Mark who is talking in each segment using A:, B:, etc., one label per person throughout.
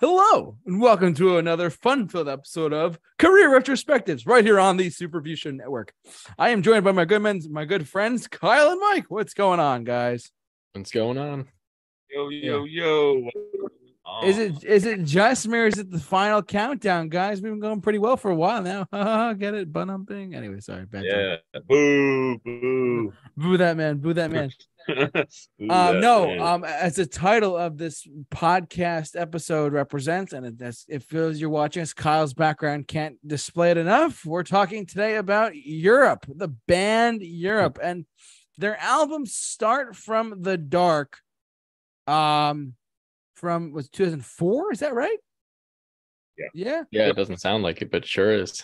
A: Hello, and welcome to another fun filled episode of Career Retrospectives right here on the Superfusion Network. I am joined by my good men, my good friends, Kyle and Mike. What's going on, guys?
B: What's going on?
C: Yo, yo, yo.
A: Is it is it just me or is it the final countdown, guys? We've been going pretty well for a while now. Get it? Bun humping. Anyway, sorry. Bad.
C: Yeah. Boo, boo.
A: Boo that man. Boo that man. Um, no,
C: man.
A: um, as the title of this podcast episode represents, and it, that's, it feels you're watching us, Kyle's background can't display it enough. We're talking today about Europe, the band Europe, and their albums start from the dark. Um, from was 2004, is that right?
C: Yeah.
A: Yeah.
B: Yeah, it doesn't sound like it, but sure is.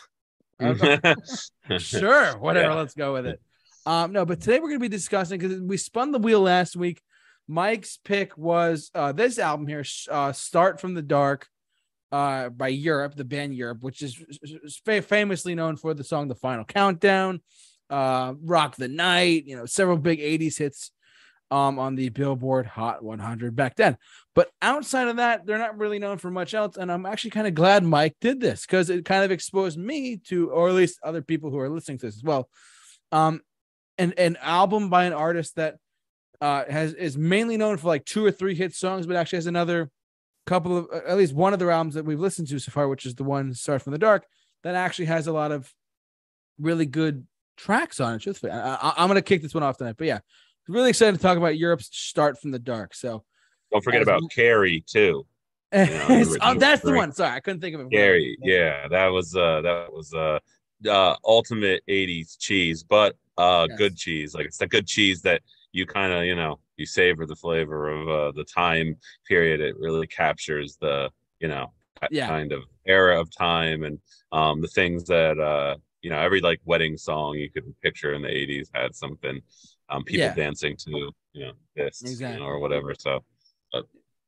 A: sure, whatever.
C: Yeah.
A: Let's go with it. Um, no, but today we're going to be discussing because we spun the wheel last week. Mike's pick was uh, this album here, uh, "Start from the Dark," uh, by Europe, the band Europe, which is famously known for the song "The Final Countdown," uh, "Rock the Night," you know, several big '80s hits um, on the Billboard Hot 100 back then. But outside of that, they're not really known for much else. And I'm actually kind of glad Mike did this because it kind of exposed me to, or at least other people who are listening to this as well, um, an an album by an artist that uh, has is mainly known for like two or three hit songs, but actually has another couple of at least one of their albums that we've listened to so far, which is the one "Start from the Dark," that actually has a lot of really good tracks on it. Truthfully, I, I'm gonna kick this one off tonight, but yeah, really excited to talk about Europe's "Start from the Dark." So.
C: Don't forget about Carrie too.
A: oh,
C: original
A: that's the one. Sorry, I couldn't think of it.
C: Carrie, yeah, that was uh that was uh uh ultimate 80s cheese, but uh
A: Yes.
C: good cheese. Like it's the good cheese that you kind of, you know, you savor the flavor of uh the time period. It really captures the, you know, that
A: Yeah.
C: kind of era of time and um the things that uh you know, every like wedding song you could picture in the 80s had something um people
A: Yeah.
C: dancing to, you know, this you know, or whatever. So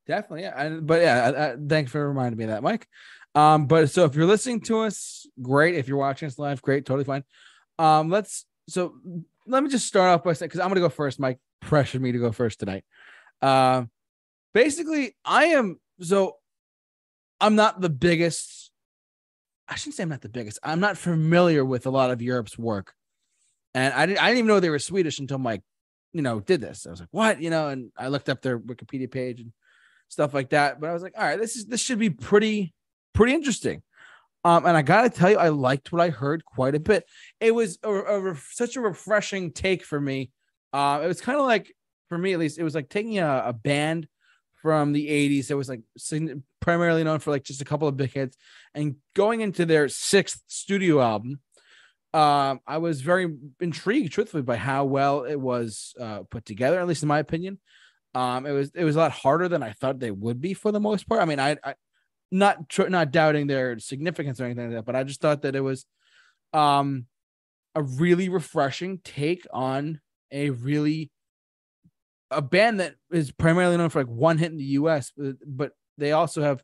A: Definitely, yeah. And, but yeah, uh, uh, thanks for reminding me of that, Mike. Um, but so if you're listening to us, great. If you're watching us live, great, totally fine. Um, let's so let me just start off by saying because I'm gonna go first. Mike pressured me to go first tonight. Um, basically, I am so I'm not the biggest. I shouldn't say I'm not the biggest. I'm not familiar with a lot of Europe's work, and I didn't. I didn't even know they were Swedish until Mike, you know, did this. I was like, what, you know, and I looked up their Wikipedia page and stuff like that. But I was like, all right, this is this should be pretty pretty interesting. Um, and I gotta tell you, I liked what I heard quite a bit. It was a, a such a refreshing take for me. Uh, it was kind of like for me at least, it was like taking a, a band from the 80s that was like primarily known for like just a couple of big hits and going into their sixth studio album. Um, I was very intrigued, truthfully, by how well it was uh, put together, at least in my opinion. Um, it was it was a lot harder than I thought they would be for the most part. I mean, I, I not tr- not doubting their significance or anything like that, but I just thought that it was um a really refreshing take on a really a band that is primarily known for like one hit in the U.S., but, but they also have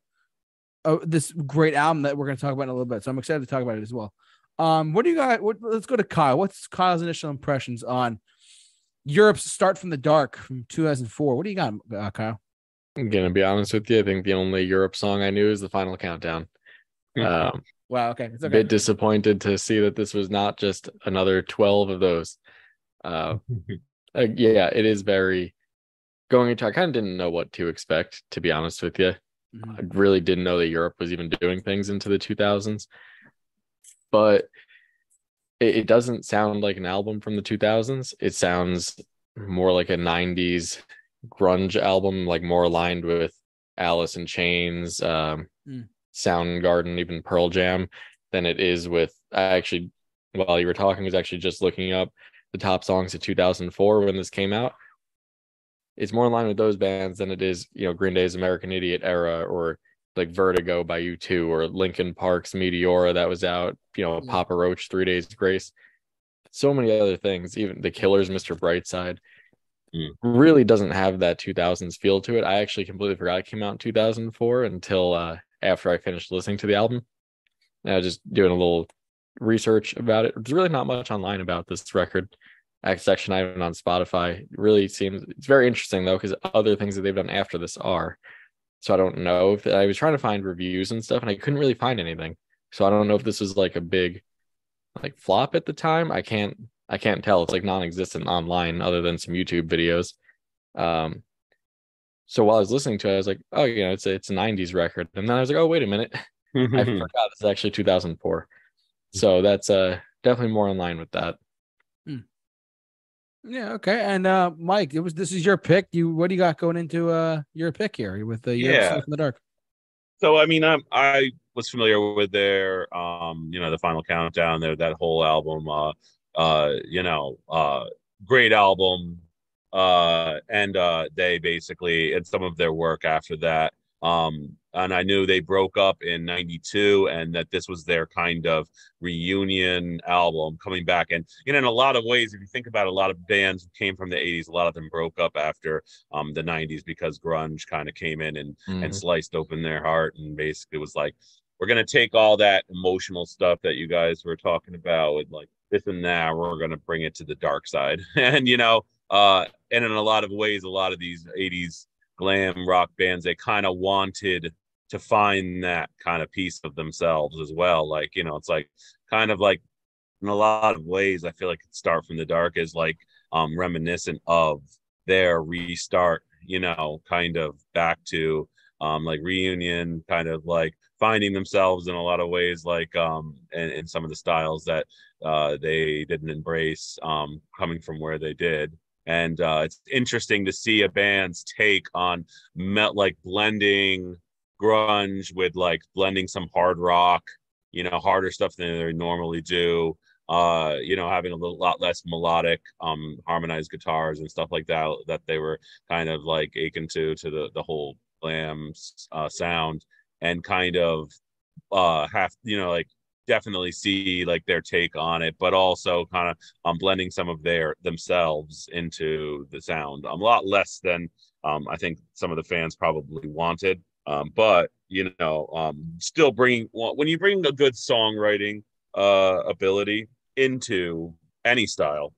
A: uh, this great album that we're going to talk about in a little bit. So I'm excited to talk about it as well. Um, what do you got? What, let's go to Kyle. What's Kyle's initial impressions on Europe's Start from the Dark from 2004? What do you got, uh, Kyle?
B: I'm gonna be honest with you. I think the only Europe song I knew is the final countdown. Um,
A: Wow. Okay. It's
B: a bit disappointed to see that this was not just another 12 of those. Uh, uh, yeah, it is very going into. I kind of didn't know what to expect, to be honest with you.
A: Mhm.
B: I really didn't know that Europe was even doing things into the 2000s. But it, it doesn't sound like an album from the 2000s. It sounds more like a 90s grunge album, like more aligned with Alice in Chains, um,
A: Mm.
B: Soundgarden, even Pearl Jam, than it is with. I actually, while you were talking, was actually just looking up the top songs of 2004 when this came out. It's more in line with those bands than it is, you know, Green Day's American Idiot era or like Vertigo by U2 or Linkin Park's Meteora that was out, you know, Papa Roach, Three Days Grace. So many other things, even the Killers, Mr. Brightside,
C: Mm.
B: really doesn't have that 2000s feel to it. I actually completely forgot it came out in 2004 until uh, after I finished listening to the album. And I was just doing a little research about it. There's really not much online about this record. X section I have on Spotify. It really seems it's very interesting though, because other things that they've done after this are So I don't know if I was trying to find reviews and stuff and I couldn't really find anything. So I don't know if this was like a big like flop at the time. I can't I can't tell. It's like non-existent online other than some YouTube videos. Um so while I was listening to it, I was like, oh, you know, it's a, it's a 90s record. And then I was like, oh, wait a minute. I forgot this is actually 2004. So that's uh definitely more in line with that.
A: Yeah, okay. And uh Mike, it was this is your pick. You what do you got going into uh your pick here with the
C: Yeah.
A: In the dark?
C: So I mean, I'm I was familiar with their um, you know, the final countdown, their that whole album, uh uh, you know, uh great album. Uh and uh they basically and some of their work after that. Um and I knew they broke up in 92 and that this was their kind of reunion album coming back and you know in a lot of ways if you think about it, a lot of bands who came from the 80s a lot of them broke up after um the 90s because grunge kind of came in and and
B: Mhm.
C: sliced open their heart and basically was like we're going to take all that emotional stuff that you guys were talking about with like this and that we're going to bring it to the dark side and you know uh and in a lot of ways a lot of these 80s glam rock bands they kind of wanted to find that kind of piece of themselves as well. Like you know it's like kind of like in a lot of ways i feel like start from the dark is like um reminiscent of their restart you know kind of back to um like reunion kind of like finding themselves in a lot of ways like um in, in some of the styles that uh they didn't embrace um coming from where they did and uh it's interesting to see a band's take on met like blending grunge with like blending some hard rock you know harder stuff than they normally do uh you know having a little lot less melodic um harmonized guitars and stuff like that that they were kind of like akin to to the the whole glam uh sound and kind of uh have you know like definitely see like their take on it but also kind of um blending some of their themselves into the sound um, a lot less than um i think some of the fans probably wanted um but you know um still bringing when you bring a good songwriting uh ability into any style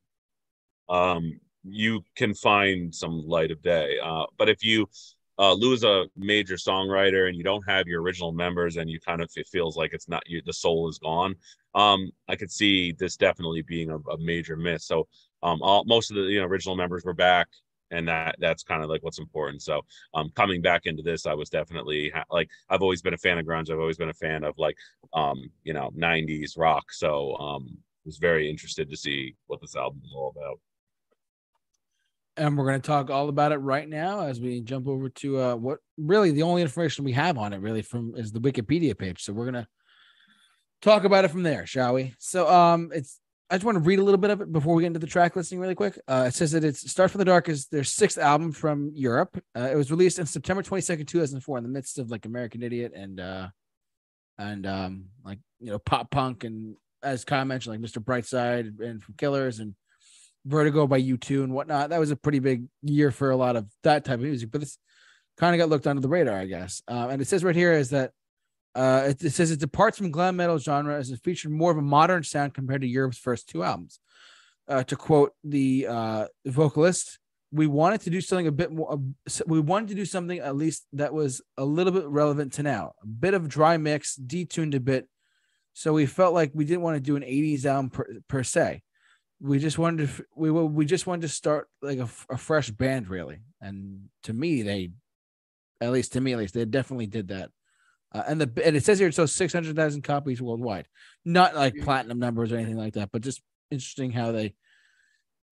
C: um you can find some light of day uh but if you uh, lose a major songwriter and you don't have your original members and you kind of it feels like it's not you the soul is gone. Um i could see this definitely being a, a major miss. So um all most of the you know original members were back and that that's kind of like what's important. So um coming back into this i was definitely ha- like i've always been a fan of grunge. I've always been a fan of like um you know 90s rock. So um was very interested to see what this album is all about
A: And we're going to talk all about it right now as we jump over to uh, what really the only information we have on it really from is the Wikipedia page. So we're going to talk about it from there, shall we? So um, it's I just want to read a little bit of it before we get into the track listing really quick. Uh, it says that it's Start from the Dark is their sixth album from Europe. Uh, it was released in September 22nd, 2004 in the midst of like American Idiot and uh and um like you know pop punk and as Kyle mentioned like Mr. Brightside and from Killers and Vertigo by U2 and whatnot. That was a pretty big year for a lot of that type of music, but this kind of got looked under the radar, I guess. Uh, and it says right here is that uh, it, it says it departs from glam metal genre as it featured more of a modern sound compared to Europe's first two albums. Uh, to quote the uh, vocalist, we wanted to do something a bit more. We wanted to do something at least that was a little bit relevant to now. A bit of dry mix, detuned a bit. So we felt like we didn't want to do an 80s album per, per se we just wanted to we were we just wanted to start like a, a, fresh band really. And to me they at least to me at least they definitely did that. Uh, and the and it says here it sold 600,000 copies worldwide. Not like platinum numbers or anything like that but just interesting how they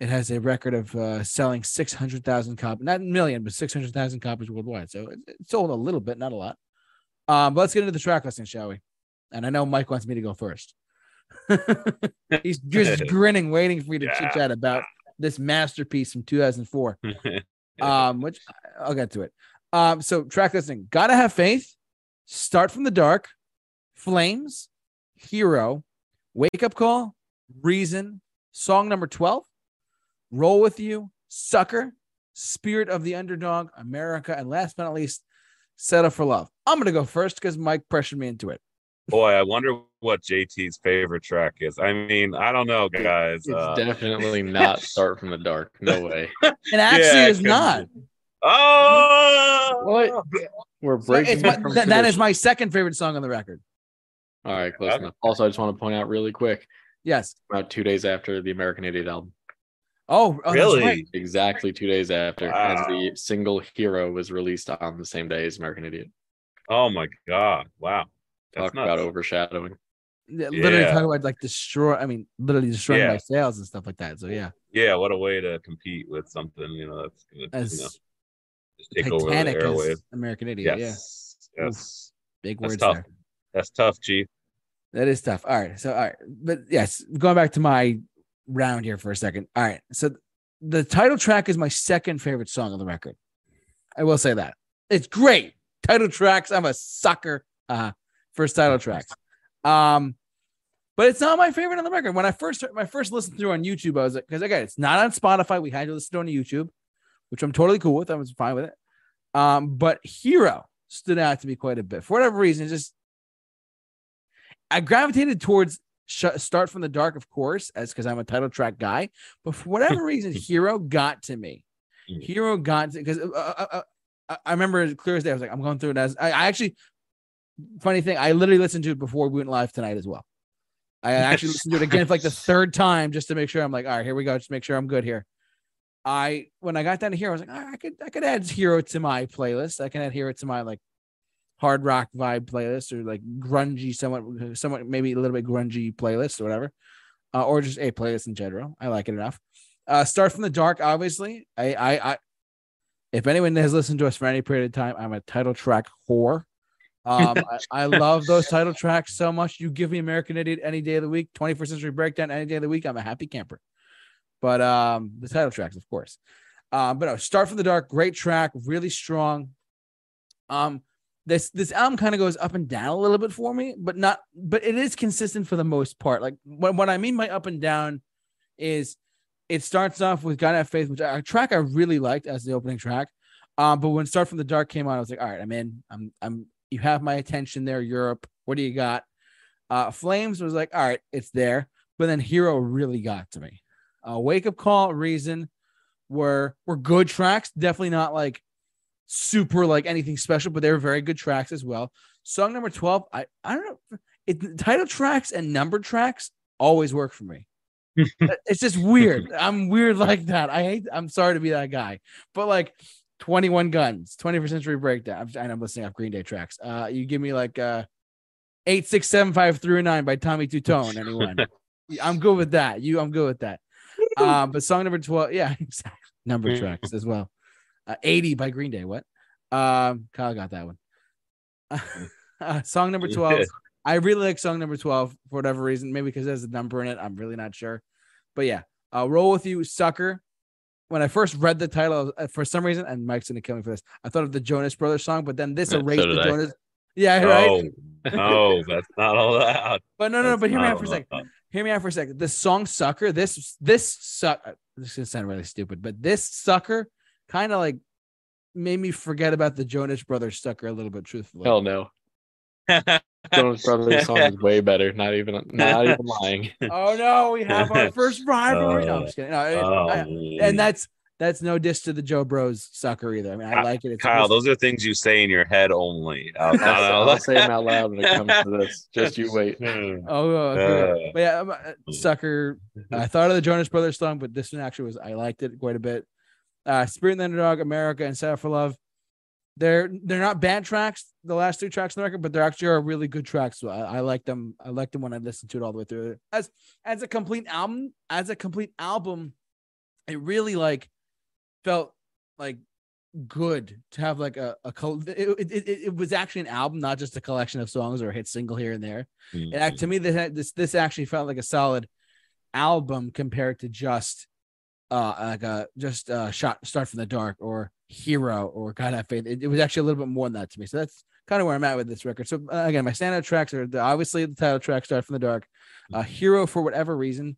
A: it has a record of uh, selling 600,000 copies not a million but 600,000 copies worldwide. So it, it sold a little bit not a lot. Um but let's get into the track listing shall we? And I know Mike wants me to go first He's just grinning, waiting for you to
C: Yeah.
A: chit chat about this masterpiece from 2004. Um, which I'll get to it. Um, so track listing, gotta have faith, start from the dark, flames, hero, wake up call, reason, song number 12, roll with you, sucker, spirit of the underdog, America, and last but not least, settle for love. I'm gonna go first because Mike pressured me into it.
C: Boy, I wonder what JT's favorite track is. I mean, I don't know, guys.
B: It's
C: Uh,
B: definitely not Start from the Dark. No way.
A: It actually
C: Yeah,
A: is
C: it could
A: not.
C: oh,
B: What? We're breaking
A: it's my, that- that is my second favorite song on the record.
B: All right, close
C: Okay.
B: enough. Also, I just want to point out really quick,
A: Yes.
B: about two days after the American Idiot album,
A: Oh, oh
C: really?
A: Right.
B: exactly two days after, as the single "Hero" was released on the same day as American Idiot.
C: Oh my god! Wow, that's
B: Talk about overshadowing.
A: Yeah, Literally
C: Yeah.
A: talk about like destroy. I mean, literally destroying
C: Yeah.
A: my sales and stuff like that. So yeah,
C: Yeah, what a way to compete with something. You know, that's good.
A: as
C: you know, just take over the
A: Titanic as
C: airwave.
A: American Idiot.
C: Yes,
A: Yeah,
C: yes,
A: big
C: that's
A: words
C: tough.
A: there.
C: That's tough, Chief.
A: That is tough. All right. So, all right. But yes, going back to my round here for a second. All right. So, the title track is my second favorite song on the record. I will say that it's great. Title tracks. I'm a sucker uh, for title track. Um, but it's not my favorite on the record. When I first my first listen through on YouTube, I was like, because again, it's not on Spotify. We had to listen to it on YouTube, which I'm totally cool with. I was fine with it. Um, but Hero stood out to me quite a bit for whatever reason. Just I gravitated towards sh- Start from the Dark, of course, as because I'm a title track guy. But for whatever reason, Hero got to me.
C: Mm.
A: Hero got to because uh, uh, uh, I- I remember as clear as day. I was like, I'm going through it as I, I actually. Funny thing, I literally listened to it before we went live tonight as well. I actually listened to it again for like the third time just to make sure I'm like, all right, here we go. Just make sure I'm good here. I when I got down to here, I was like, "Ah, I could I could add Hero to my playlist. I can add Hero to my like hard rock vibe playlist or like grungy, somewhat somewhat maybe a little bit grungy playlist or whatever. Uh, or just a playlist in general. I like it enough. Uh Start from the Dark, obviously. I I I if anyone has listened to us for any period of time, I'm a title track whore. Um, I, I love those title tracks so much. You give me American Idiot any day of the week, 21st Century Breakdown any day of the week. I'm a happy camper. But um, the title tracks, of course. Um, but no, Start from the Dark, great track, really strong. Um, this this album kind of goes up and down a little bit for me, but not, but it is consistent for the most part. Like what, what I mean by up and down is it starts off with Gotta Have Faith, which a track I really liked as the opening track. Um, but when Start from the Dark came on, I was like, all right, I'm in. I'm I'm you have my attention there, Europe. What do you got? Uh Flames was like, all right, it's there. But then Hero really got to me. Uh Wake Up Call, Reason were were good tracks, definitely not like super like anything special, but they were very good tracks as well. Song number 12, I I don't know. It title tracks and number tracks always work for me. it's just weird. I'm weird like that. I hate I'm sorry to be that guy. But like 21 guns, 21st century breakdown. I'm, and I'm listening off Green Day tracks. Uh, you give me like uh, eight, six, seven, five, three, nine by Tommy Tutone. Anyone? I'm good with that. You, I'm good with that. Um, but song number 12, yeah, exactly. Number tracks as well. Uh, 80 by Green Day. What? Um, Kyle got that one. uh, song number 12. I really like song number 12 for whatever reason. Maybe because there's a number in it. I'm really not sure. But yeah, uh, roll with you, sucker when I first read the title, uh, for some reason, and Mike's gonna kill me for this, I thought of the Jonas Brothers song, but then this
B: Yeah,
A: erased
B: did
A: the
B: I.
A: Jonas. Yeah, right.
C: No, no, that's not allowed.
A: But no, no, no. But hear me out for a second.
C: allowed.
A: Hear me out for a second. The song "Sucker." This this suck. uh, This is gonna sound really stupid, but this sucker kind of like made me forget about the Jonas Brothers sucker a little bit. Truthfully,
B: Hell no. Jonas Brothers song is way better. Not even not even lying.
A: oh no, we have our first rivalry. no, I'm just kidding. No, I-
C: Oh,
A: I- and that's that's no diss to the Joe Bros sucker either. I mean, I like it. It's
C: Kyle,
A: it's-
C: those are things you say in your head only. Out
B: I'll, I'll say them out loud when it comes to this. Just you wait.
A: Oh, okay.
C: Uh,
A: but yeah, I'm a- sucker. I thought of the Jonas Brothers song, but this one actually was I liked it quite a bit. Uh, Spirit and the Underdog, America, and Set Up for Love. They're they're not bad tracks. The last two tracks on the record, but they're actually are really good tracks. So I, I like them. I like them when I listen to it all the way through. As as a complete album, as a complete album, it really like felt like good to have like a a col- it, it, it, was actually an album, not just a collection of songs or a hit single here and there. It, act- to me, this this this actually felt like a solid album compared to just uh like a just uh shot start from the dark or hero or Gotta Have Faith. It, it was actually a little bit more than that to me. So that's kind of where I'm at with this record. So uh, again, my standout tracks are the, obviously the title track start from the dark. Uh, hero for whatever reason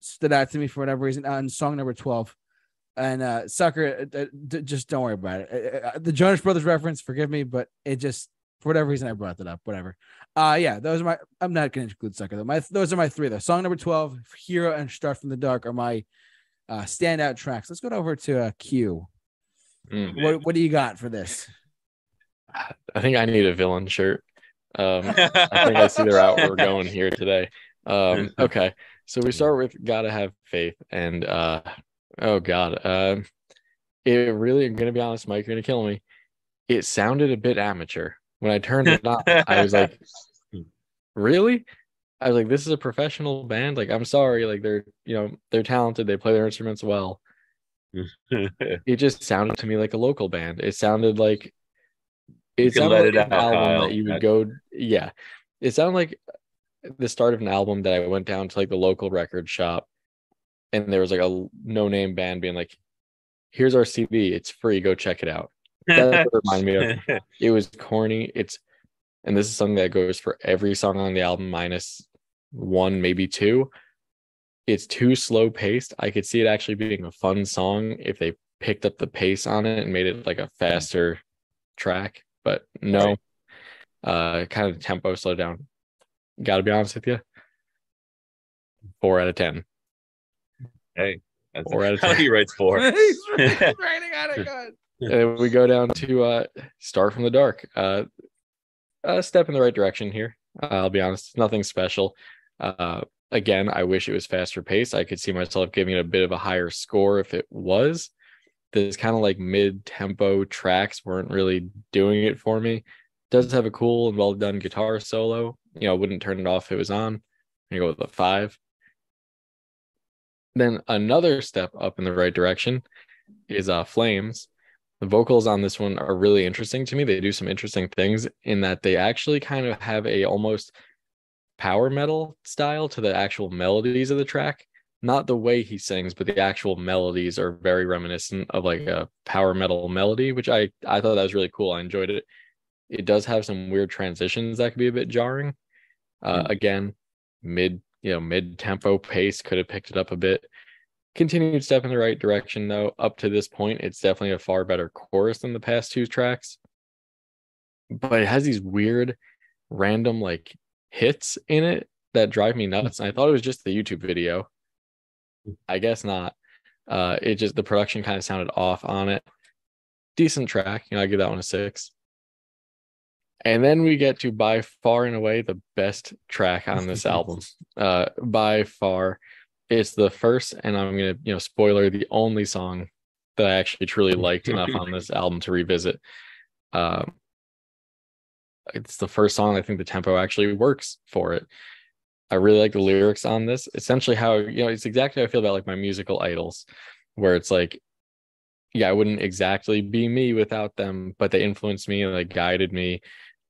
A: stood out to me for whatever reason on song number 12 and uh sucker uh, uh, d- just don't worry about it Uh, uh, the jonas brothers reference forgive me but it just for whatever reason i brought that up whatever uh yeah those are my i'm not gonna include sucker though my those are my three though song number 12 hero and start from the dark are my uh standout tracks let's go over to uh q
B: Mm.
A: what, what do you got for this
B: I think I need a villain shirt. Um, I think I see the route we're going here today. Um, okay, so we start with gotta have faith, and uh, oh god, um, it really. I'm gonna be honest, Mike. You're gonna kill me. It sounded a bit amateur when I turned it on. I was like, really? I was like, this is a professional band. Like, I'm sorry, like they're you know they're talented. They play their instruments well. it just sounded to me like a local band. It sounded like it sounded like
C: it
B: an
C: out,
B: album
C: Kyle.
B: that you would go. Yeah, it sounded like the start of an album that I went down to like the local record shop, and there was like a no name band being like, "Here's our CD. It's free. Go check it out." It reminded me of. It was corny. It's and this is something that goes for every song on the album minus one, maybe two. It's too slow paced. I could see it actually being a fun song if they picked up the pace on it and made it like a faster track, but no. Uh kind of tempo slowed down. Gotta be honest with you. Four out of ten.
C: hey, that's
B: Four out of
C: how
B: 10.
C: he writes four.
A: He's writing on it. Good.
B: and we go down to uh start from the dark uh a step in the right direction here i'll be honest nothing special uh again i wish it was faster paced i could see myself giving it a bit of a higher score if it was. This kind of like mid-tempo tracks weren't really doing it for me. Does have a cool and well done guitar solo. You know I wouldn't turn it off if it was on. I go with a five. Then another step up in the right direction is uh flames. The vocals on this one are really interesting to me. They do some interesting things in that they actually kind of have a almost power metal style to the actual melodies of the track. Not the way he sings, but the actual melodies are very reminiscent of like a power metal melody, which I I thought that was really cool. I enjoyed it. It does have some weird transitions that could be a bit jarring. Uh, Again, mid you know mid tempo pace could have picked it up a bit continued step in the right direction though up to this point it's definitely a far better chorus than the past two tracks but it has these weird random like hits in it that drive me nuts. And i thought it was just the youtube video. I guess not. Uh it just the production kind of sounded off on it. Decent track you know i give that one a six. And then we get to by far and away the best track on this album. Uh by far. It's the first and i'm gonna you know spoiler the only song that i actually truly liked enough on this album to revisit. Um it's the first song i think the tempo actually works for it i really like the lyrics on this essentially how you know it's exactly how i feel about like my musical idols where it's like yeah i wouldn't exactly be me without them but they influenced me and like guided me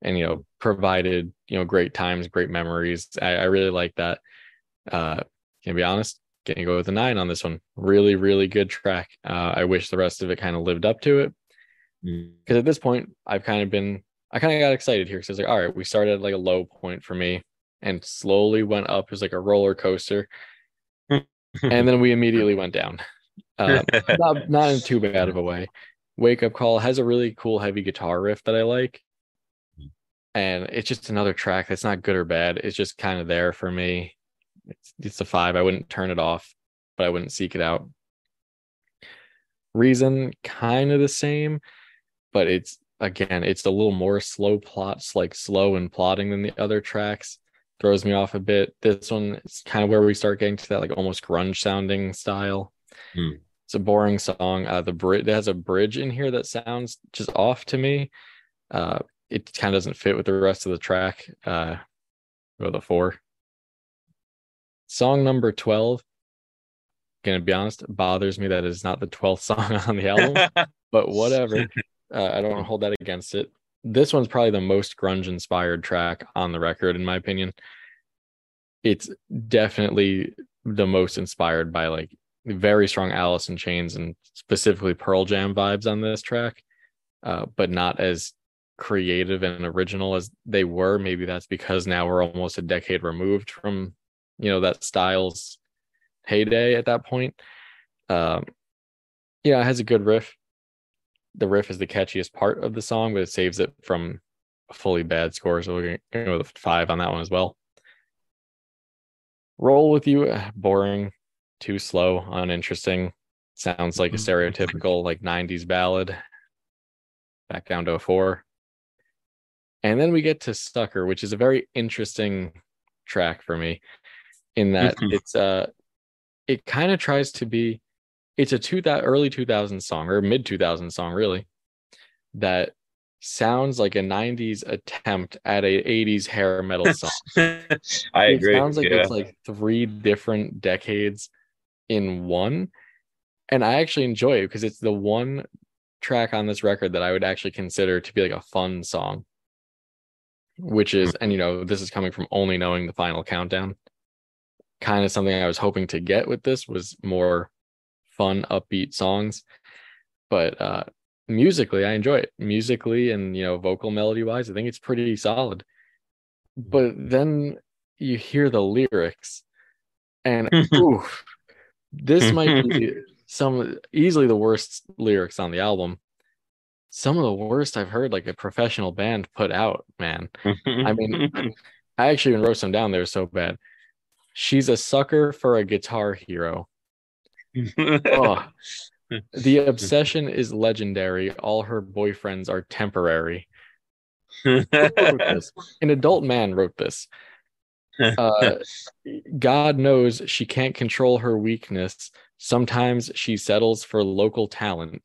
B: and you know provided you know great times great memories i, I really like that uh can be honest, gonna go with a nine on this one. Really, really good track. Uh, I wish the rest of it kind of lived up to it
C: Mm.
B: because at this point, I've kind of been, I kind of got excited here because I was like, all right, we started at like a low point for me and slowly went up. It was like a roller coaster, and then we immediately went down. Uh, not not in too bad of a way. Wake up call has a really cool heavy guitar riff that I like, and it's just another track that's not good or bad. It's just kind of there for me. It's, it's a five. I wouldn't turn it off, but I wouldn't seek it out. Reason kind of the same, but it's again, it's a little more slow plots, like slow and plotting than the other tracks. Throws me off a bit. This one is kind of where we start getting to that like almost grunge sounding style.
C: Hmm.
B: It's a boring song. Uh, the bridge it has a bridge in here that sounds just off to me. Uh, it kind of doesn't fit with the rest of the track. Uh, go with a four. Song number 12. Gonna be honest, bothers me that is not the 12th song on the album, but whatever. Uh, I don't want to hold that against it. This one's probably the most grunge inspired track on the record, in my opinion. It's definitely the most inspired by like very strong Alice in Chains and specifically Pearl Jam vibes on this track, uh, but not as creative and original as they were. Maybe that's because now we're almost a decade removed from, you know, that style's heyday at that point. Um, yeah, it has a good riff. The riff is the catchiest part of the song, but it saves it from a fully bad score. So we're going to go with a five on that one as well. Roll with you, uh, boring, too slow, uninteresting. Sounds like a stereotypical like 90s ballad. Back down to a four. And then we get to Sucker, which is a very interesting track for me in that it's uh it kind of tries to be it's a two that early 2000 song or mid 2000 song really that sounds like a 90s attempt at a 80s hair metal song
C: I
B: it
C: agree.
B: sounds like
C: yeah.
B: it's like three different decades in one and i actually enjoy it because it's the one track on this record that i would actually consider to be like a fun song which is and you know this is coming from only knowing the final countdown kind of something i was hoping to get with this was more fun upbeat songs but uh musically i enjoy it musically and you know vocal melody wise i think it's pretty solid but then you hear the lyrics and oof, this might be some easily the worst lyrics on the album some of the worst i've heard like a professional band put out man I mean, I actually even wrote some down. They were so bad. She's a sucker for a guitar hero. Oh, the obsession is legendary. All her boyfriends are temporary. An adult man wrote this. Uh, God knows she can't control her weakness. Sometimes she settles for local talent.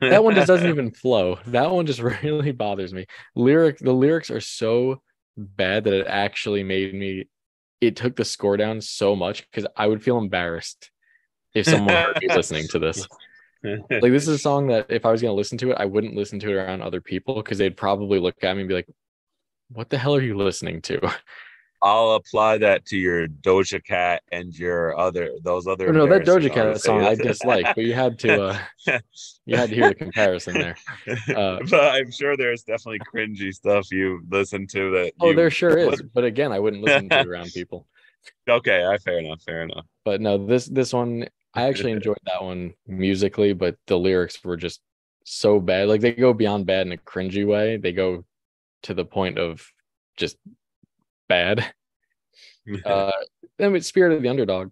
B: That one just doesn't even flow. That one just really bothers me. Lyric, the lyrics are so bad that it actually made me. It took the score down so much because I would feel embarrassed if someone is listening to this. Like this is a song that if I was gonna listen to it, I wouldn't listen to it around other people because they'd probably look at me and be like, "What the hell are you listening to?"
C: I'll apply that to your Doja Cat and your other those other.
B: Oh, no, that Doja Cat song I dislike, but you had to uh, you had to hear the comparison there. Uh,
C: but I'm sure there's definitely cringy stuff you listen to that.
B: Oh,
C: you-
B: there sure is, but again, I wouldn't listen to it around people.
C: Okay, I fair enough. Fair enough.
B: But no, this this one I actually enjoyed that one musically, but the lyrics were just so bad. Like they go beyond bad in a cringy way. They go to the point of just bad. Uh, I mean, Spirit of the Underdog,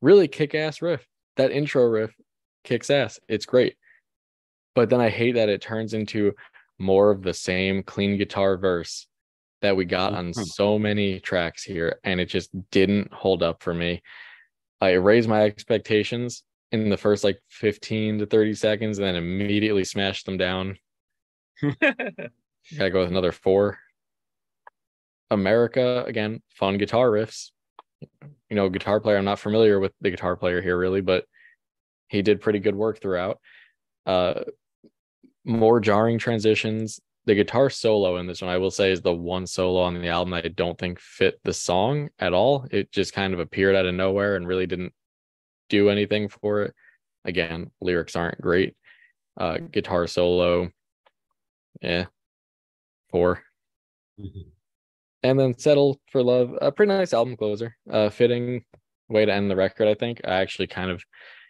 B: really kick ass riff. That intro riff kicks ass. It's great. But then I hate that it turns into more of the same clean guitar verse that we got on
C: Mhm.
B: so many tracks here, and it just didn't hold up for me. I raised my expectations in the first like 15 to 30 seconds, and then immediately smashed them down. Gotta go with another four. America again, fun guitar riffs. You know, guitar player. I'm not familiar with the guitar player here really, but he did pretty good work throughout. Uh, more jarring transitions. The guitar solo in this one, I will say, is the one solo on the album that I don't think fit the song at all. It just kind of appeared out of nowhere and really didn't do anything for it. Again, lyrics aren't great. Uh, guitar solo, yeah, four and then settle for love a pretty nice album closer uh fitting way to end the record i think i actually kind of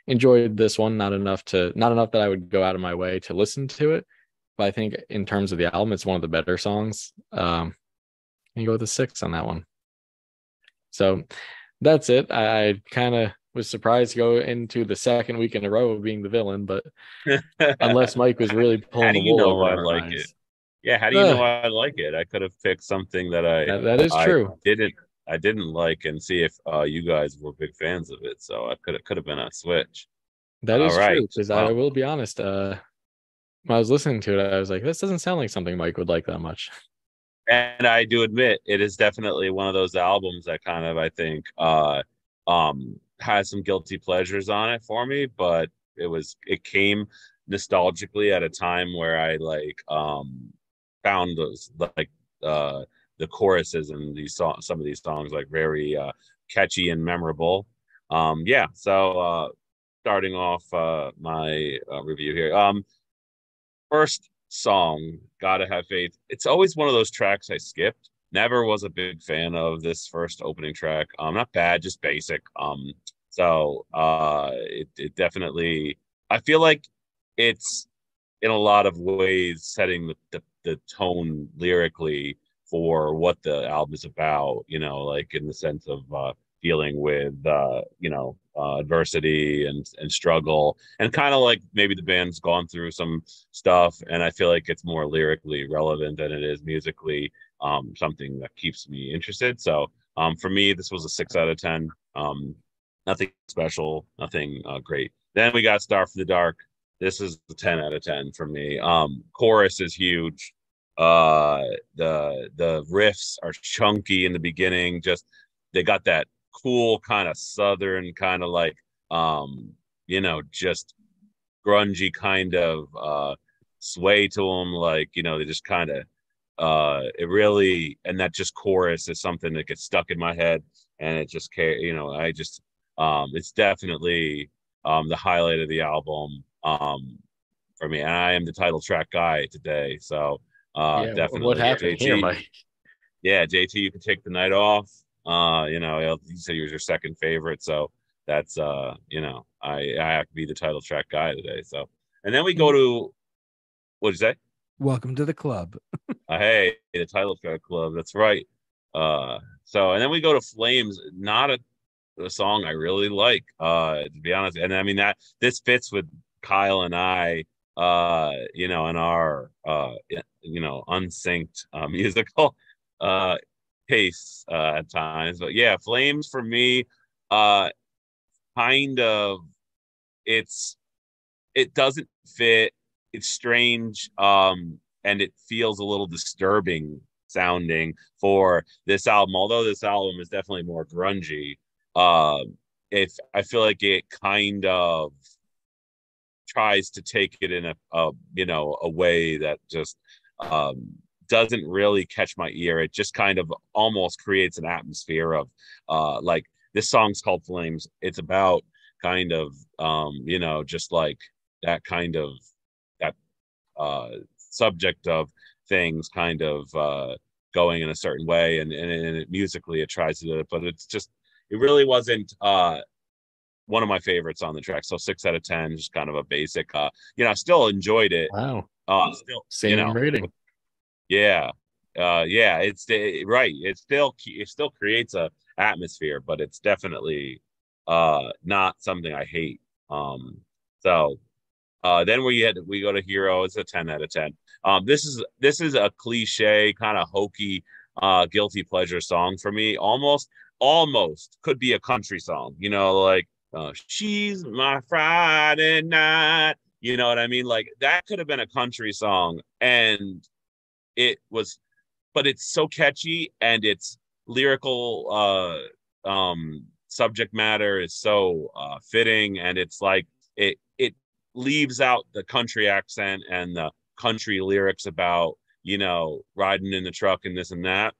B: enjoyed this one not enough to not enough that i would go out of my way to listen to it but i think in terms of the album it's one of the better songs um you go with a six on that one so that's it i, I kind of was surprised to go into the second week in a row of being the villain but unless mike was really pulling
C: How do
B: the
C: you
B: wool
C: know
B: over
C: I like
B: eyes.
C: it? yeah, how do you
B: Ugh.
C: know I like it? I could have picked something that I
B: That- that is
C: I
B: true
C: didn't I didn't like and see if uh, you guys were big fans of it. So I could have could have been a switch.
B: That is
C: All right.
B: true because I will be honest. Uh, when I was listening to it, I was like, "This doesn't sound like something Mike would like that much."
C: and I do admit it is definitely one of those albums that kind of I think uh um has some guilty pleasures on it for me, but it was it came nostalgically at a time where I like um found those like uh the choruses and these songs some of these songs like very uh catchy and memorable. Um yeah, so uh starting off uh my uh, review here. Um first song, Gotta Have Faith. It's always one of those tracks I skipped. Never was a big fan of this first opening track. Um, not bad, just basic. Um, so uh, it it definitely. I feel like it's in a lot of ways setting the the, the tone lyrically for what the album is about. You know, like in the sense of uh, dealing with uh, you know uh, adversity and and struggle and kind of like maybe the band's gone through some stuff and I feel like it's more lyrically relevant than it is musically um, something that keeps me interested. So um, for me, this was a six out of ten. Um, nothing special, nothing uh, great. Then we got Star for the Dark. This is a 10 out of 10 for me. Um, chorus is huge. Uh, the the riffs are chunky in the beginning. Just they got that cool kind of southern kind of like um, you know, just grungy kind of uh sway to them. Like, you know, they just kind of uh it really and that just chorus is something that gets stuck in my head and it just you know i just um it's definitely um the highlight of the album um for me and i am the title track guy today so uh yeah, definitely
B: what happened JT, here mike
C: yeah jt you can take the night off uh you know you said he was your second favorite. So that's uh you know i i have to be the title track guy today. So and then we go to what'd you say?
A: Welcome to the club.
C: Uh, hey the title track club. That's right. Uh so and then we go to flames. Not a a song I really like, uh, to be honest. And I mean that this fits with Kyle and I, uh, you know, in our uh, you know, unsynced uh, musical uh pace uh, at times. But yeah, Flames for me, uh, kind of, it's it doesn't fit. It's strange, um, and it feels a little disturbing sounding for this album. Although this album is definitely more grungy, um, if I feel like it kind of tries to take it in a, a you know a way that just um, doesn't really catch my ear. It just kind of almost creates an atmosphere of uh, like this song's called Flames. It's about kind of um, you know just like that kind of that uh, subject of things kind of uh, going in a certain way and, and, and it, musically it tries to do it but it's just it really wasn't uh one of my favorites on the track. So six out of ten, just kind of a basic. Uh, you know, I still enjoyed it.
B: Wow.
C: Uh, still
B: same
C: you know,
B: rating.
C: Yeah, uh, yeah. It's right. It still it still creates a atmosphere, but it's definitely uh not something I hate. Um, so uh, then we had we go to Hero. It's a ten out of ten. Um, this is this is a cliche kind of hokey uh guilty pleasure song for me. Almost almost could be a country song, you know, like uh, she's my Friday night. You know what I mean? Like that could have been a country song, and it was, but it's so catchy and its lyrical uh, um, subject matter is so uh, fitting, and it's like it it leaves out the country accent and the country lyrics about you know riding in the truck and this and that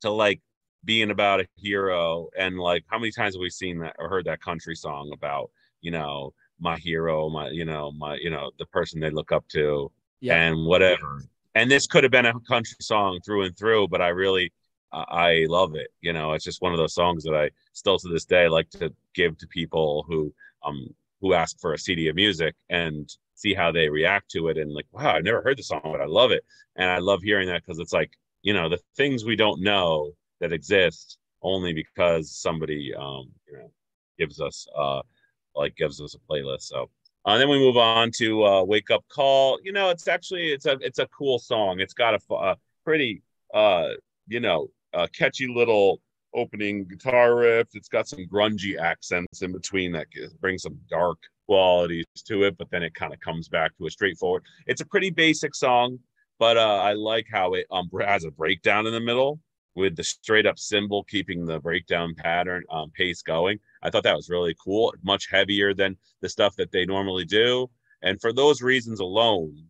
C: to like being about a hero and like how many times have we seen that or heard that country song about you know my hero my you know my you know the person they look up to yeah. and whatever and this could have been a country song through and through but i really i love it you know it's just one of those songs that i still to this day like to give to people who um who ask for a cd of music and see how they react to it and like wow i've never heard the song but i love it and i love hearing that because it's like you know the things we don't know that exist only because somebody um, you know gives us uh, like gives us a playlist. So uh, then we move on to uh, "Wake Up Call." You know, it's actually it's a it's a cool song. It's got a, a pretty uh, you know catchy little opening guitar riff. It's got some grungy accents in between that bring some dark qualities to it, but then it kind of comes back to a straightforward. It's a pretty basic song, but uh, I like how it um, has a breakdown in the middle with the straight up cymbal keeping the breakdown pattern um, pace going. I thought that was really cool, much heavier than the stuff that they normally do. And for those reasons alone,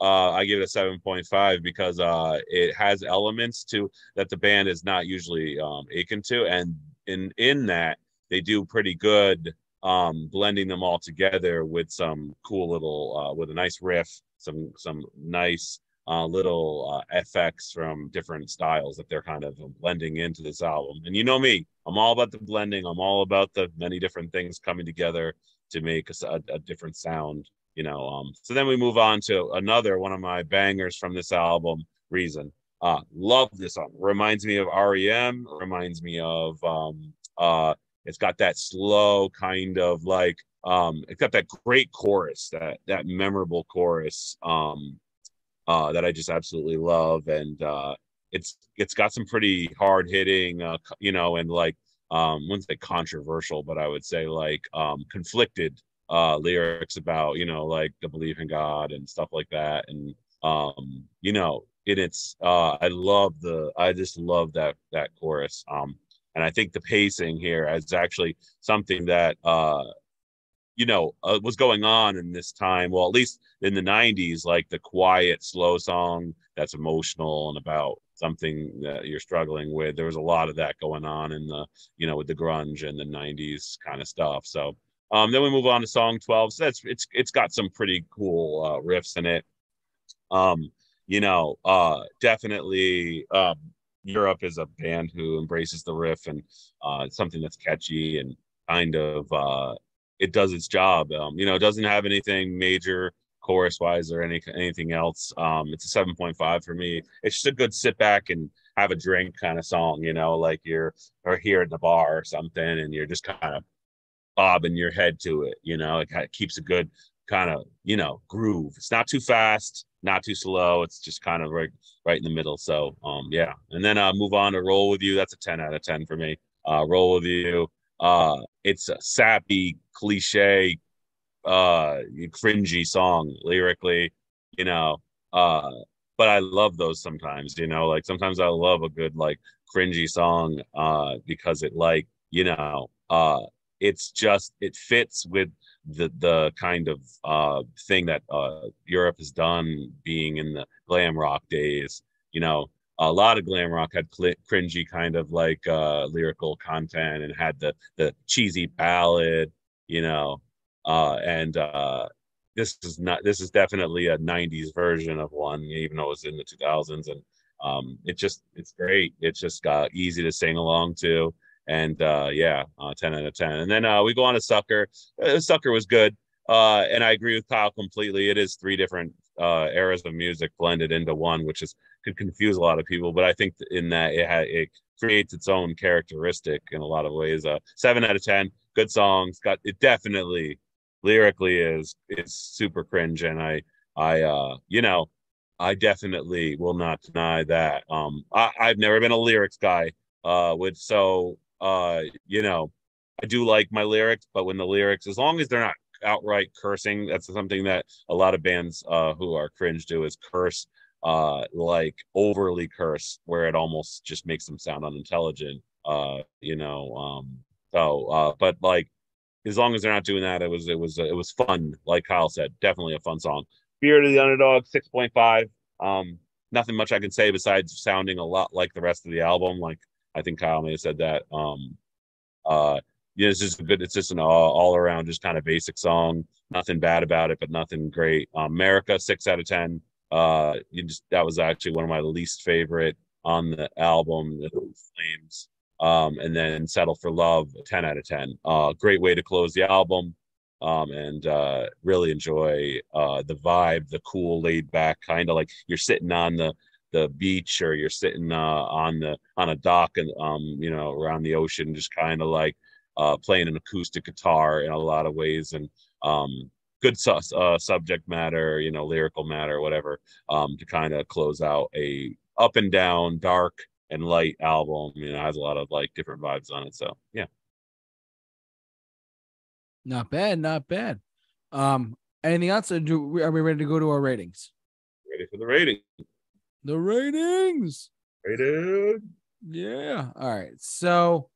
C: uh, I give it a 7.5 because uh, it has elements to that the band is not usually um, akin to, and in in that they do pretty good um, blending them all together with some cool little uh, with a nice riff, some some nice uh, little uh, FX from different styles that they're kind of blending into this album. And you know me, I'm all about the blending. I'm all about the many different things coming together to make a, a different sound. You know, um, so then we move on to another one of my bangers from this album, Reason. Uh, love this song. Reminds me of REM. Reminds me of um, Uh, it's got that slow kind of like um, it's got that great chorus, that that memorable chorus um, uh, that I just absolutely love, and uh, it's it's got some pretty hard hitting, uh, you know, and like um, wouldn't say controversial, but I would say like um, conflicted uh, lyrics about you know like the belief in God and stuff like that, and um, you know, it's uh, I love the I just love that that chorus. Um, and I think the pacing here is actually something that uh, you know uh, was going on in this time. Well, at least in the '90s, like the quiet, slow song that's emotional and about something that you're struggling with. There was a lot of that going on in the you know with the grunge and the '90s kind of stuff. So. Um, then we move on to song 12. So that's it's it's got some pretty cool uh, riffs in it. Um, you know, uh, definitely um, Europe is a band who embraces the riff and uh, something that's catchy and kind of uh, it does its job. Um, you know, it doesn't have anything major chorus wise or any anything else. Um, it's a seven point five for me. It's just a good sit back and have a drink kind of song. You know, like you're or here at the bar or something, and you're just kind of bobbing your head to it. You know, it kind of keeps a good kind of you know groove. It's not too fast not too slow. It's just kind of right right in the middle. So um yeah. And then uh move on to roll with you. That's a 10 out of 10 for me. Uh roll with you. Uh it's a sappy cliche uh cringy song lyrically, you know. Uh but I love those sometimes, you know, like sometimes I love a good like cringy song uh because it like, you know, uh it's just it fits with the the kind of uh, thing that uh, Europe has done, being in the glam rock days. You know, a lot of glam rock had cl- cringy kind of like uh, lyrical content and had the the cheesy ballad. You know, uh, and uh, this is not this is definitely a 90s version of one even though it was in the 2000s and um, it just it's great it's just easy to sing along to and uh, yeah, uh, 10 out of 10. And then uh, we go on to Sucker. Sucker was good. And I agree with Kyle completely. It is three different eras of music blended into one, which is could confuse a lot of people. But I think in that it had it creates its own characteristic in a lot of ways. Uh, seven out of ten, good songs. Got it definitely lyrically is is super cringe, and I I uh you know I definitely will not deny that. Um, I, I've never been a lyrics guy. Uh, with so uh, you know, I do like my lyrics, but when the lyrics, as long as they're not outright cursing, that's something that a lot of bands uh, who are cringe do is curse, uh, like overly curse, where it almost just makes them sound unintelligent. Uh, you know, um, so uh, but like as long as they're not doing that, it was it was it was fun. Like Kyle said, definitely a fun song. Spirit of the Underdog, six point five. Um, nothing much I can say besides sounding a lot like the rest of the album. Like I think Kyle may have said that. Um, uh, yeah, it's just a good. It's just an all, all around, just kind of basic song. Nothing bad about it, but nothing great. Um, America, six out of ten. Uh, you just that was actually one of my least favorite on the album, The Flames. Um, and then Settle for Love, 10 out of 10. Uh, great way to close the album. Um, and uh, really enjoy uh, the vibe, the cool, laid back kind of like you're sitting on the the beach or you're sitting uh, on the on a dock and um you know around the ocean just kind of like uh, playing an acoustic guitar in a lot of ways and um good uh, subject matter you know lyrical matter whatever um to kind of close out a up and down dark and light album you know has a lot of like different vibes on it so yeah
A: not bad not bad um anything else do, are we ready to go to our ratings
C: ready for the rating
A: the ratings.
C: Rated.
A: Yeah. All right. So,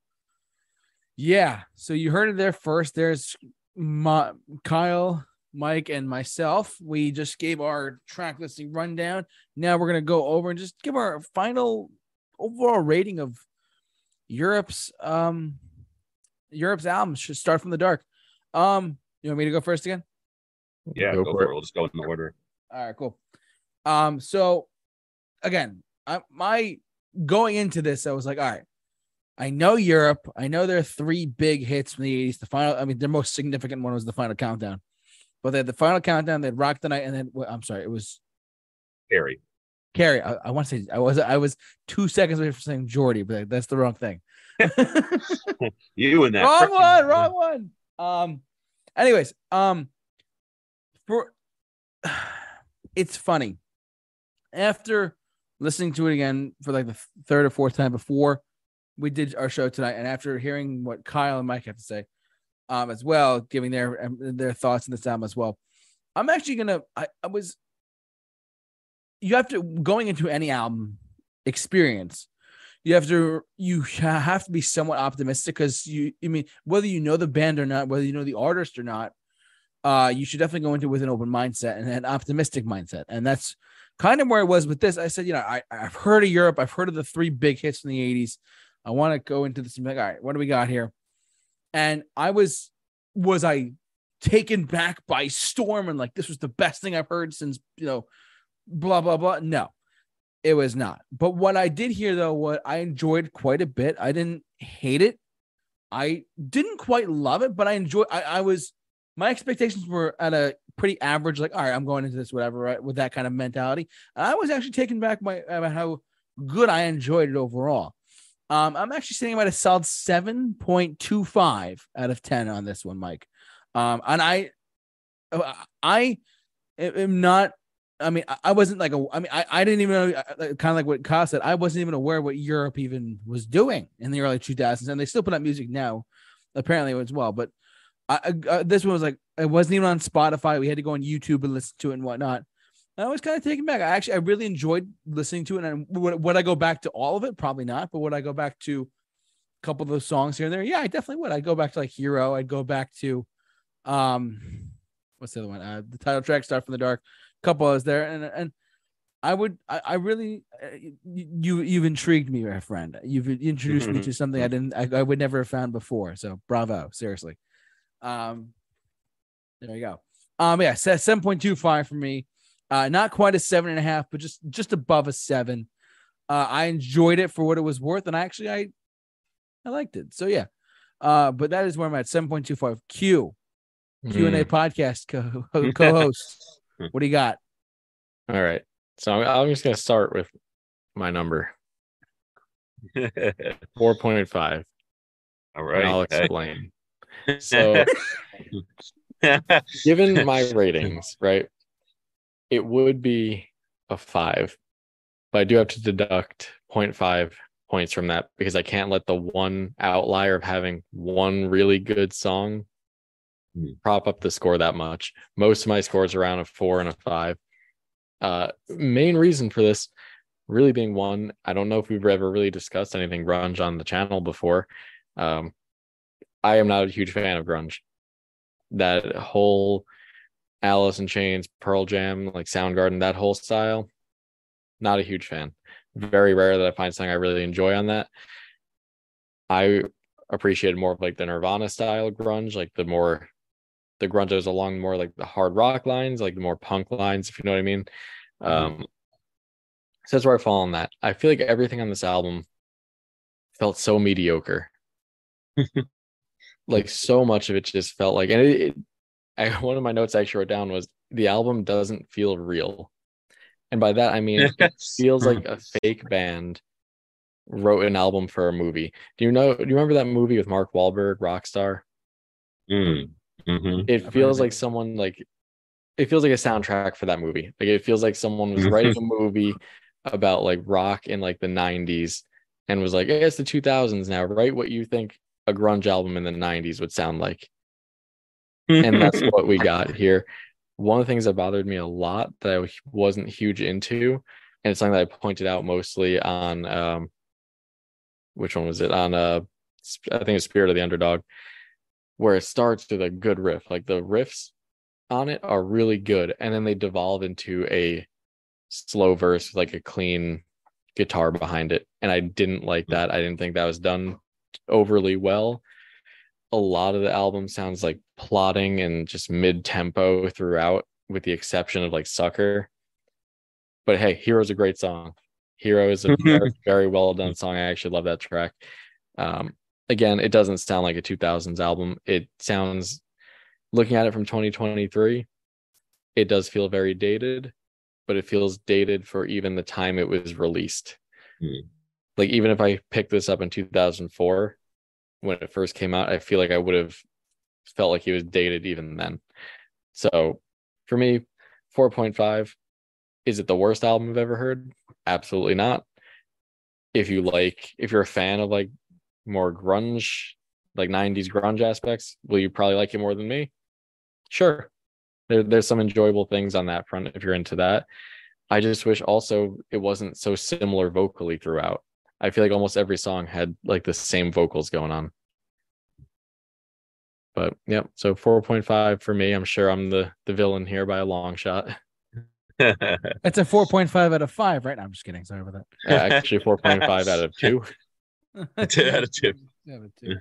A: yeah. So you heard it there first. There's my, Kyle, Mike, and myself. We just gave our track listing rundown. Now we're gonna go over and just give our final overall rating of Europe's um Europe's albums. Should start from the dark. Um, you want me to go first again?
C: Yeah, go, go for it. it. We'll just go in order.
A: All right, cool. Um, so again, I, my going into this, I was like, all right, I know Europe. I know there are three big hits from the 80s. The final, I mean, their most significant one was the final countdown. But they had the final countdown, they had Rock the Night, and then well, I'm sorry, it was
C: Harry.
A: Carrie. I, I want to say I was I was two seconds away from saying Jordy, but that's the wrong thing.
C: You and that
A: wrong one, wrong one. Um, anyways, um, for it's funny after listening to it again for like the third or fourth time before we did our show tonight, and after hearing what Kyle and Mike have to say, um, as well, giving their um, their thoughts on this album as well. I'm actually gonna. I, I was. You have to going into any album experience. You have to you have to be somewhat optimistic because you. I mean, whether you know the band or not, whether you know the artist or not, uh, you should definitely go into it with an open mindset and an optimistic mindset. And that's kind of where I was with this. I said, you know, I, I've heard of Europe, I've heard of the three big hits from the 80s. I want to go into this and be like, all right, what do we got here? And I was, was I taken back by storm and like this was the best thing I've heard since, you know, blah, blah, blah. No, it was not. But what I did hear though, what I enjoyed quite a bit, I didn't hate it. I didn't quite love it, but I enjoyed, I, I was, my expectations were at a pretty average, like, all right, I'm going into this, whatever, right? With that kind of mentality. And I was actually taken back by about how good I enjoyed it overall. Um, I'm actually sitting about a solid 7.25 out of 10 on this one, Mike. Um, and I, I am not, I mean, I- I wasn't like a, I mean, I, I didn't even know, kind of like what Kyle said, I wasn't even aware what Europe even was doing in the early 2000s. And they still put out music now, apparently as well. But I, I- uh, this one was like it wasn't even on Spotify. We had to go on YouTube and listen to it and whatnot. I was kind of taken back. I actually I really enjoyed listening to it. And would, would I go back to all of it? Probably not. But would I go back to a couple of those songs here and there? Yeah, I definitely would. I'd go back to like Hero. I'd go back to um, what's the other one? Uh, the title track, Start from the Dark. A couple others there, and and I would I, I really uh, you you've intrigued me, my friend. You've introduced me to something I didn't I, I would never have found before. So bravo, seriously. Um, there you go. Um, yeah, seven point two five for me. Uh, not quite a seven and a half, but just just above a seven. Uh, I enjoyed it for what it was worth, and I actually I I liked it. So yeah. Uh, but that is where I'm at seven point two five. Q Q and A
B: Mm,
A: podcast co- co-host. what do you got?
B: all right. So I'm, I'm just gonna start with my number four point five.
C: All right,
B: and I'll explain. So given my ratings, right, it would be a five, but I do have to deduct 0.5 points from that because I can't let the one outlier of having one really good song
C: Hmm.
B: prop up the score that much. Most of my scores are around a four and a five. Uh, main reason for this really being one, I don't know if we've ever really discussed anything grunge on the channel before. Um, I am not a huge fan of grunge. That whole Alice in Chains, Pearl Jam, like Soundgarden, that whole style, not a huge fan. Very rare that I find something I really enjoy on that. I appreciated more of like the Nirvana style grunge, like the more the grunge that was along more like the hard rock lines, like the more punk lines, if you know what I mean. Um, so that's where I fall on that. I feel like everything on this album felt so mediocre. like so much of it just felt like, and it, it I, one of my notes I actually wrote down was the album doesn't feel real. And by that, I mean, it feels like a fake band wrote an album for a movie. Do you know, do you remember that movie with Mark Wahlberg, Rockstar?
C: Mm, mhm.
B: It feels like someone like, it feels like a soundtrack for that movie. Like it feels like someone was
C: Mhm.
B: writing a movie about like rock in like the 90s and was like, hey, it's the 2000s now. Write what you think a grunge album in the 90s would sound like. And that's what we got here. One of the things that bothered me a lot that I wasn't huge into, and it's something that I pointed out mostly on um, which one was it on uh, I think it's Spirit of the Underdog, where it starts with a good riff. Like the riffs on it are really good, and then they devolve into a slow verse with like a clean guitar behind it, and I didn't like that. I didn't think that was done overly well a lot of the album sounds like plotting and just mid tempo throughout, with the exception of like Sucker. But hey, Hero's a great song. Hero is a very, very well done song. I actually love that track. Um, again, it doesn't sound like a 2000s album. It sounds, looking at it from 2023, it does feel very dated. but it feels dated for even the time it was released.
C: Hmm.
B: Like even if I picked this up in 2004 when it first came out, I feel like I would have felt like he was dated even then. So for me, 4.5. Is it the worst album I've ever heard? Absolutely not. If you like, if you're a fan of like more grunge, like 90s grunge aspects, will you probably like it more than me? Sure. There, there's some enjoyable things on that front if you're into that. I just wish also it wasn't so similar vocally throughout. I feel like almost every song had like the same vocals going on. But yeah, so 4.5 for me. I'm sure I'm the the villain here by a long shot.
A: It's a 4.5 out of 5, right? No, I'm just kidding. Sorry about that.
B: Uh, actually 4.5 out of 2.
A: that.
C: Two out of two.
A: Yeah, but two.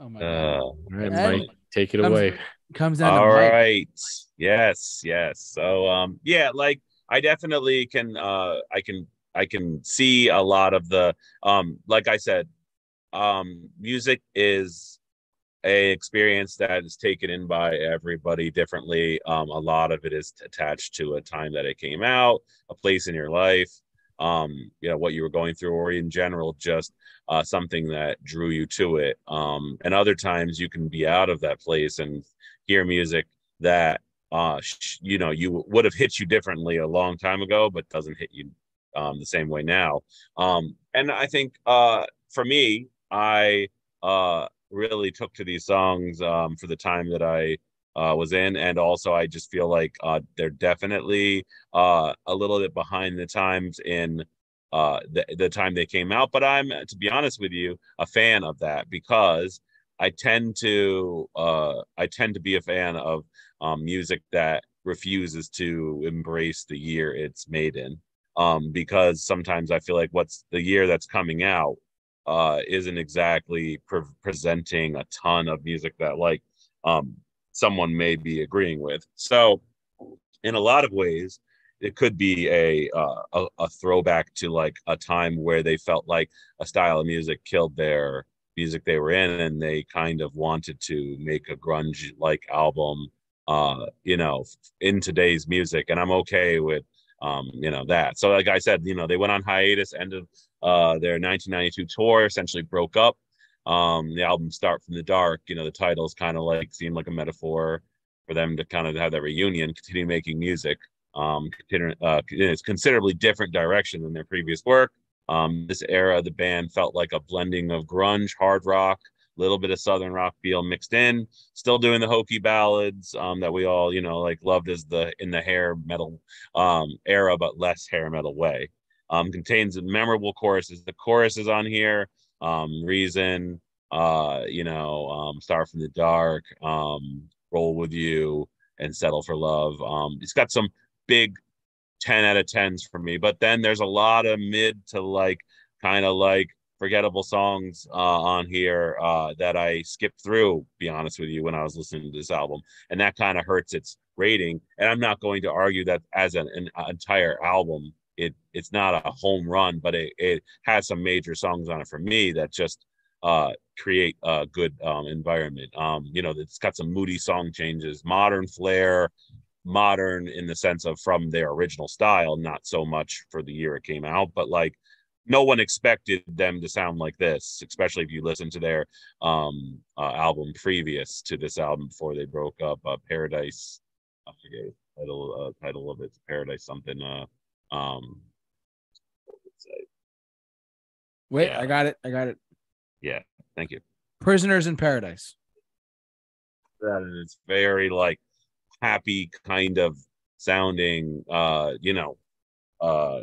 A: Oh my god.
C: Uh,
B: All right, Mike, take it
A: Comes-
B: away.
A: Comes down
C: all
A: to Mike.
C: Yes, yes. So um yeah, like I definitely can uh I can I can see a lot of the um like I said, um music is a experience that is taken in by everybody differently. Um a lot of it is attached to a time that it came out, a place in your life, um you know what you were going through or in general just uh something that drew you to it. Um and other times you can be out of that place and hear music that uh sh- you know you would have hit you differently a long time ago but doesn't hit you um the same way now. Um and i think uh for me i uh really took to these songs um for the time that i uh was in. And also i just feel like uh they're definitely uh a little bit behind the times in uh the, the time they came out. But i'm to be honest with you a fan of that because I tend to I tend to be a fan of um, music that refuses to embrace the year it's made in, um, because sometimes I feel like what's the year that's coming out uh, isn't exactly pre- presenting a ton of music that like um, someone may be agreeing with. So, in a lot of ways, it could be a, uh, a a throwback to like a time where they felt like a style of music killed their music they were in and they kind of wanted to make a grunge like album uh you know in today's music and i'm okay with um you know that. So like i said you know they went on hiatus end of uh their 1992 tour essentially broke up. Um the album start from the dark you know the titles kind of like seemed like a metaphor for them to kind of have that reunion continue making music um continue, uh it's considerably different direction than their previous work. Um, this era, the band felt like a blending of grunge, hard rock, little bit of southern rock feel mixed in. Still doing the hokey ballads um, that we all, you know, like loved as the in the hair metal um, era, but less hair metal way. Um, contains memorable choruses. The choruses on here, um, Reason, uh, you know, um, Start from the Dark, um, Roll with You, and Settle for Love. Um, it's got some big 10 out of 10s for me. But then there's a lot of mid to like kind of like forgettable songs uh, on here uh, that I skipped through, be honest with you, when I was listening to this album. And that kind of hurts its rating. And I'm not going to argue that as an, an entire album, it it's not a home run, but it, it has some major songs on it for me that just uh, create a good um, environment. Um, you know, it's got some moody song changes, modern flair, modern in the sense of from their original style, not so much for the year it came out, but like no one expected them to sound like this, especially if you listen to their um uh, album previous to this album before they broke up, uh, Paradise. I forget the title uh, title of it, Paradise something. Uh, um, what would it say?
A: Wait,
C: Yeah.
A: I got it. I got it.
C: yeah, thank you.
A: Prisoners in Paradise.
C: That is very like happy kind of sounding uh you know uh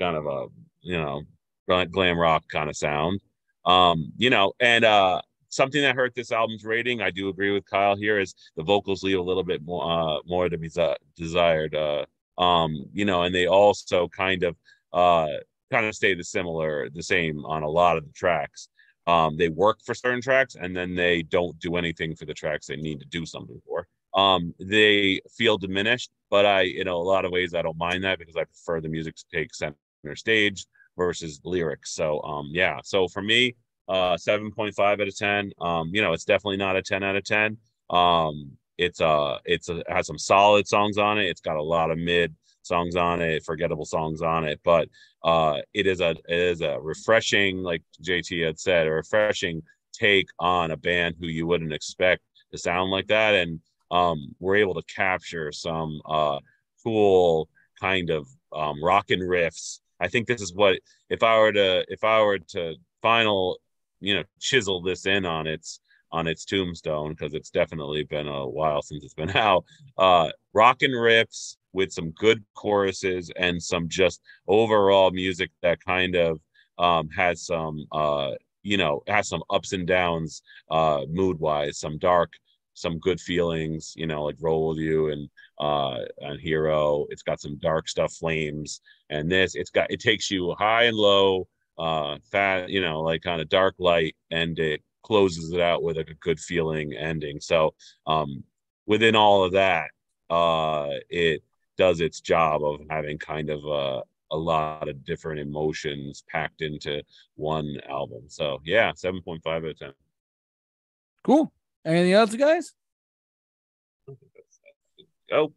C: kind of a you know glam- rock kind of sound. Um you know and uh something that hurt this album's rating i do agree with kyle here is the vocals leave a little bit more uh more to be desi- desired uh um you know and they also kind of uh kind of stay the similar the same on a lot of the tracks. Um, they work for certain tracks and then they don't do anything for the tracks they need to do something for. Um, they feel diminished, but I, in a lot of ways, I don't mind that because I prefer the music to take center stage versus lyrics. So, um, yeah. So for me, uh, seven point five out of ten. Um, you know, it's definitely not a ten out of ten. Um, it's uh, it's a, it has some solid songs on it. It's got a lot of mid songs on it, forgettable songs on it, but uh, it is a it is a refreshing, like JT had said, a refreshing take on a band who you wouldn't expect to sound like that, and um, we're able to capture some uh, cool kind of um, rockin' riffs. I think this is what if I were to if I were to final you know chisel this in on its on its tombstone because it's definitely been a while since it's been out. Uh, rockin' riffs with some good choruses and some just overall music that kind of um, has some uh, you know has some ups and downs uh, mood wise, some dark some good feelings, you know, like Roll with You and uh and Hero. It's got some dark stuff, Flames, and this it's got it takes you high and low, uh fat, you know, like kind of dark light, and it closes it out with like a good feeling ending. So um within all of that, uh it does its job of having kind of a a lot of different emotions packed into one album. So yeah, 7.5 out of 10.
A: Cool. Anything else, guys?
C: Oh,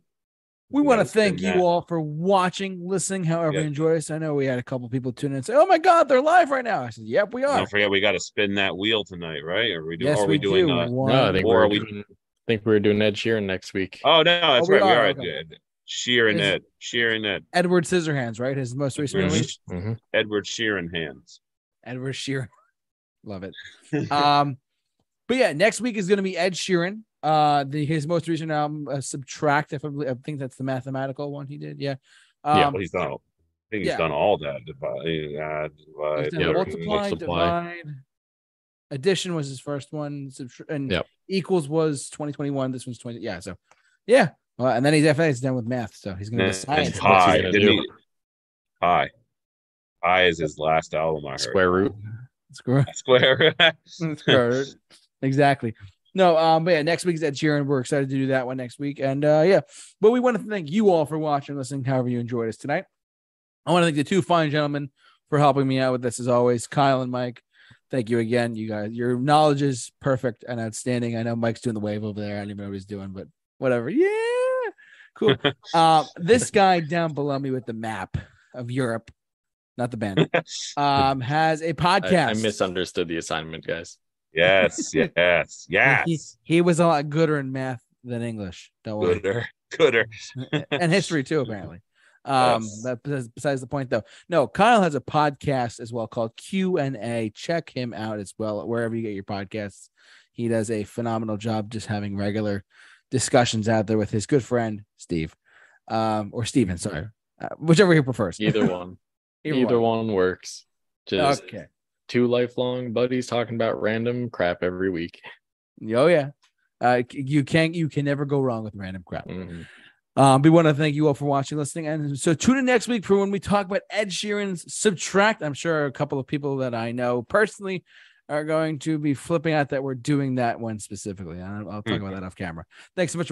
A: We want to thank you
C: that.
A: all for watching, listening, however
C: Yeah.
A: you enjoy us. I know we had a couple people tune in and say, "Oh my God, they're live right now." I said, "Yep, we are."
C: don't forget we got to spin that wheel tonight, right? Are we doing?
A: yes,
C: are
A: we,
C: we, doing?
A: do.
C: Uh,
B: No, I think
C: Or
B: we're
C: are we-
B: doing, I think we're doing Ed Sheeran next week.
C: oh no, that's
A: we
C: right. We
A: are,
C: are.
A: okay.
C: Ed- Sheeran
A: Is-
C: Ed. Sheeran Ed.
A: Edward Scissorhands, right? His most recent
C: Mhm.
A: release.
B: Mhm.
C: Edward Sheeran hands.
A: Edward Sheeran. Love it. Um, but yeah, next week is going to be Ed Sheeran. Uh, the his most recent album, uh, Subtract. If I, believe, I think that's the mathematical one he did. Yeah. Um,
C: yeah, well, he's done. I think he's
A: yeah.
C: done all that. Divide, uh, divide,
B: Yeah,
A: multiply,
B: multiply.
A: divide. Addition was his first one, and
B: Yep.
A: equals was 2021. This one's 20. Yeah. So, yeah. Well, and then he's definitely done with math, so he's going to
C: And,
A: be a
C: and
A: science.
B: What's he
C: Pi.
B: gonna
C: Didn't
B: do?
C: he? Pi. Pi is his last album. I heard.
B: Square root.
A: Screw
C: Square.
A: Sure. exactly. No, um, but yeah, next week's Ed Sheeran. We're excited to do that one next week. And uh yeah, but we want to thank you all for watching, listening, however you enjoyed us tonight. I want to thank the two fine gentlemen for helping me out with this as always, Kyle and Mike. Thank you again. You guys, your knowledge is perfect and outstanding. I know Mike's doing the wave over there. I don't even know what he's doing, but whatever. Yeah. Cool. um, this guy down below me with the map of Europe, not the band, um, has a podcast.
B: I misunderstood the assignment, guys.
C: Yes, yes, yes.
A: he was a lot gooder in math than English. Don't worry.
C: Gooder, gooder.
A: and history too, apparently. Um,
C: Yes.
A: but besides the point, though, no, Kyle has a podcast as well called Q and A. Check him out as well wherever you get your podcasts. He does a phenomenal job just having regular discussions out there with his good friend Steve, um, or Steven, sorry, uh, whichever he prefers.
B: Either one. Either one works. Just
A: Okay.
B: Two lifelong buddies talking about random crap every week.
A: Oh yeah. Uh, you can't. You can never go wrong with random crap.
B: Mhm.
A: Um, we want to thank you all for watching, listening, and so tune in next week for when we talk about Ed Sheeran's "Subtract." I'm sure a couple of people that I know personally are going to be flipping out that we're doing that one specifically. I'll, I'll talk about that off camera. Thanks so much. For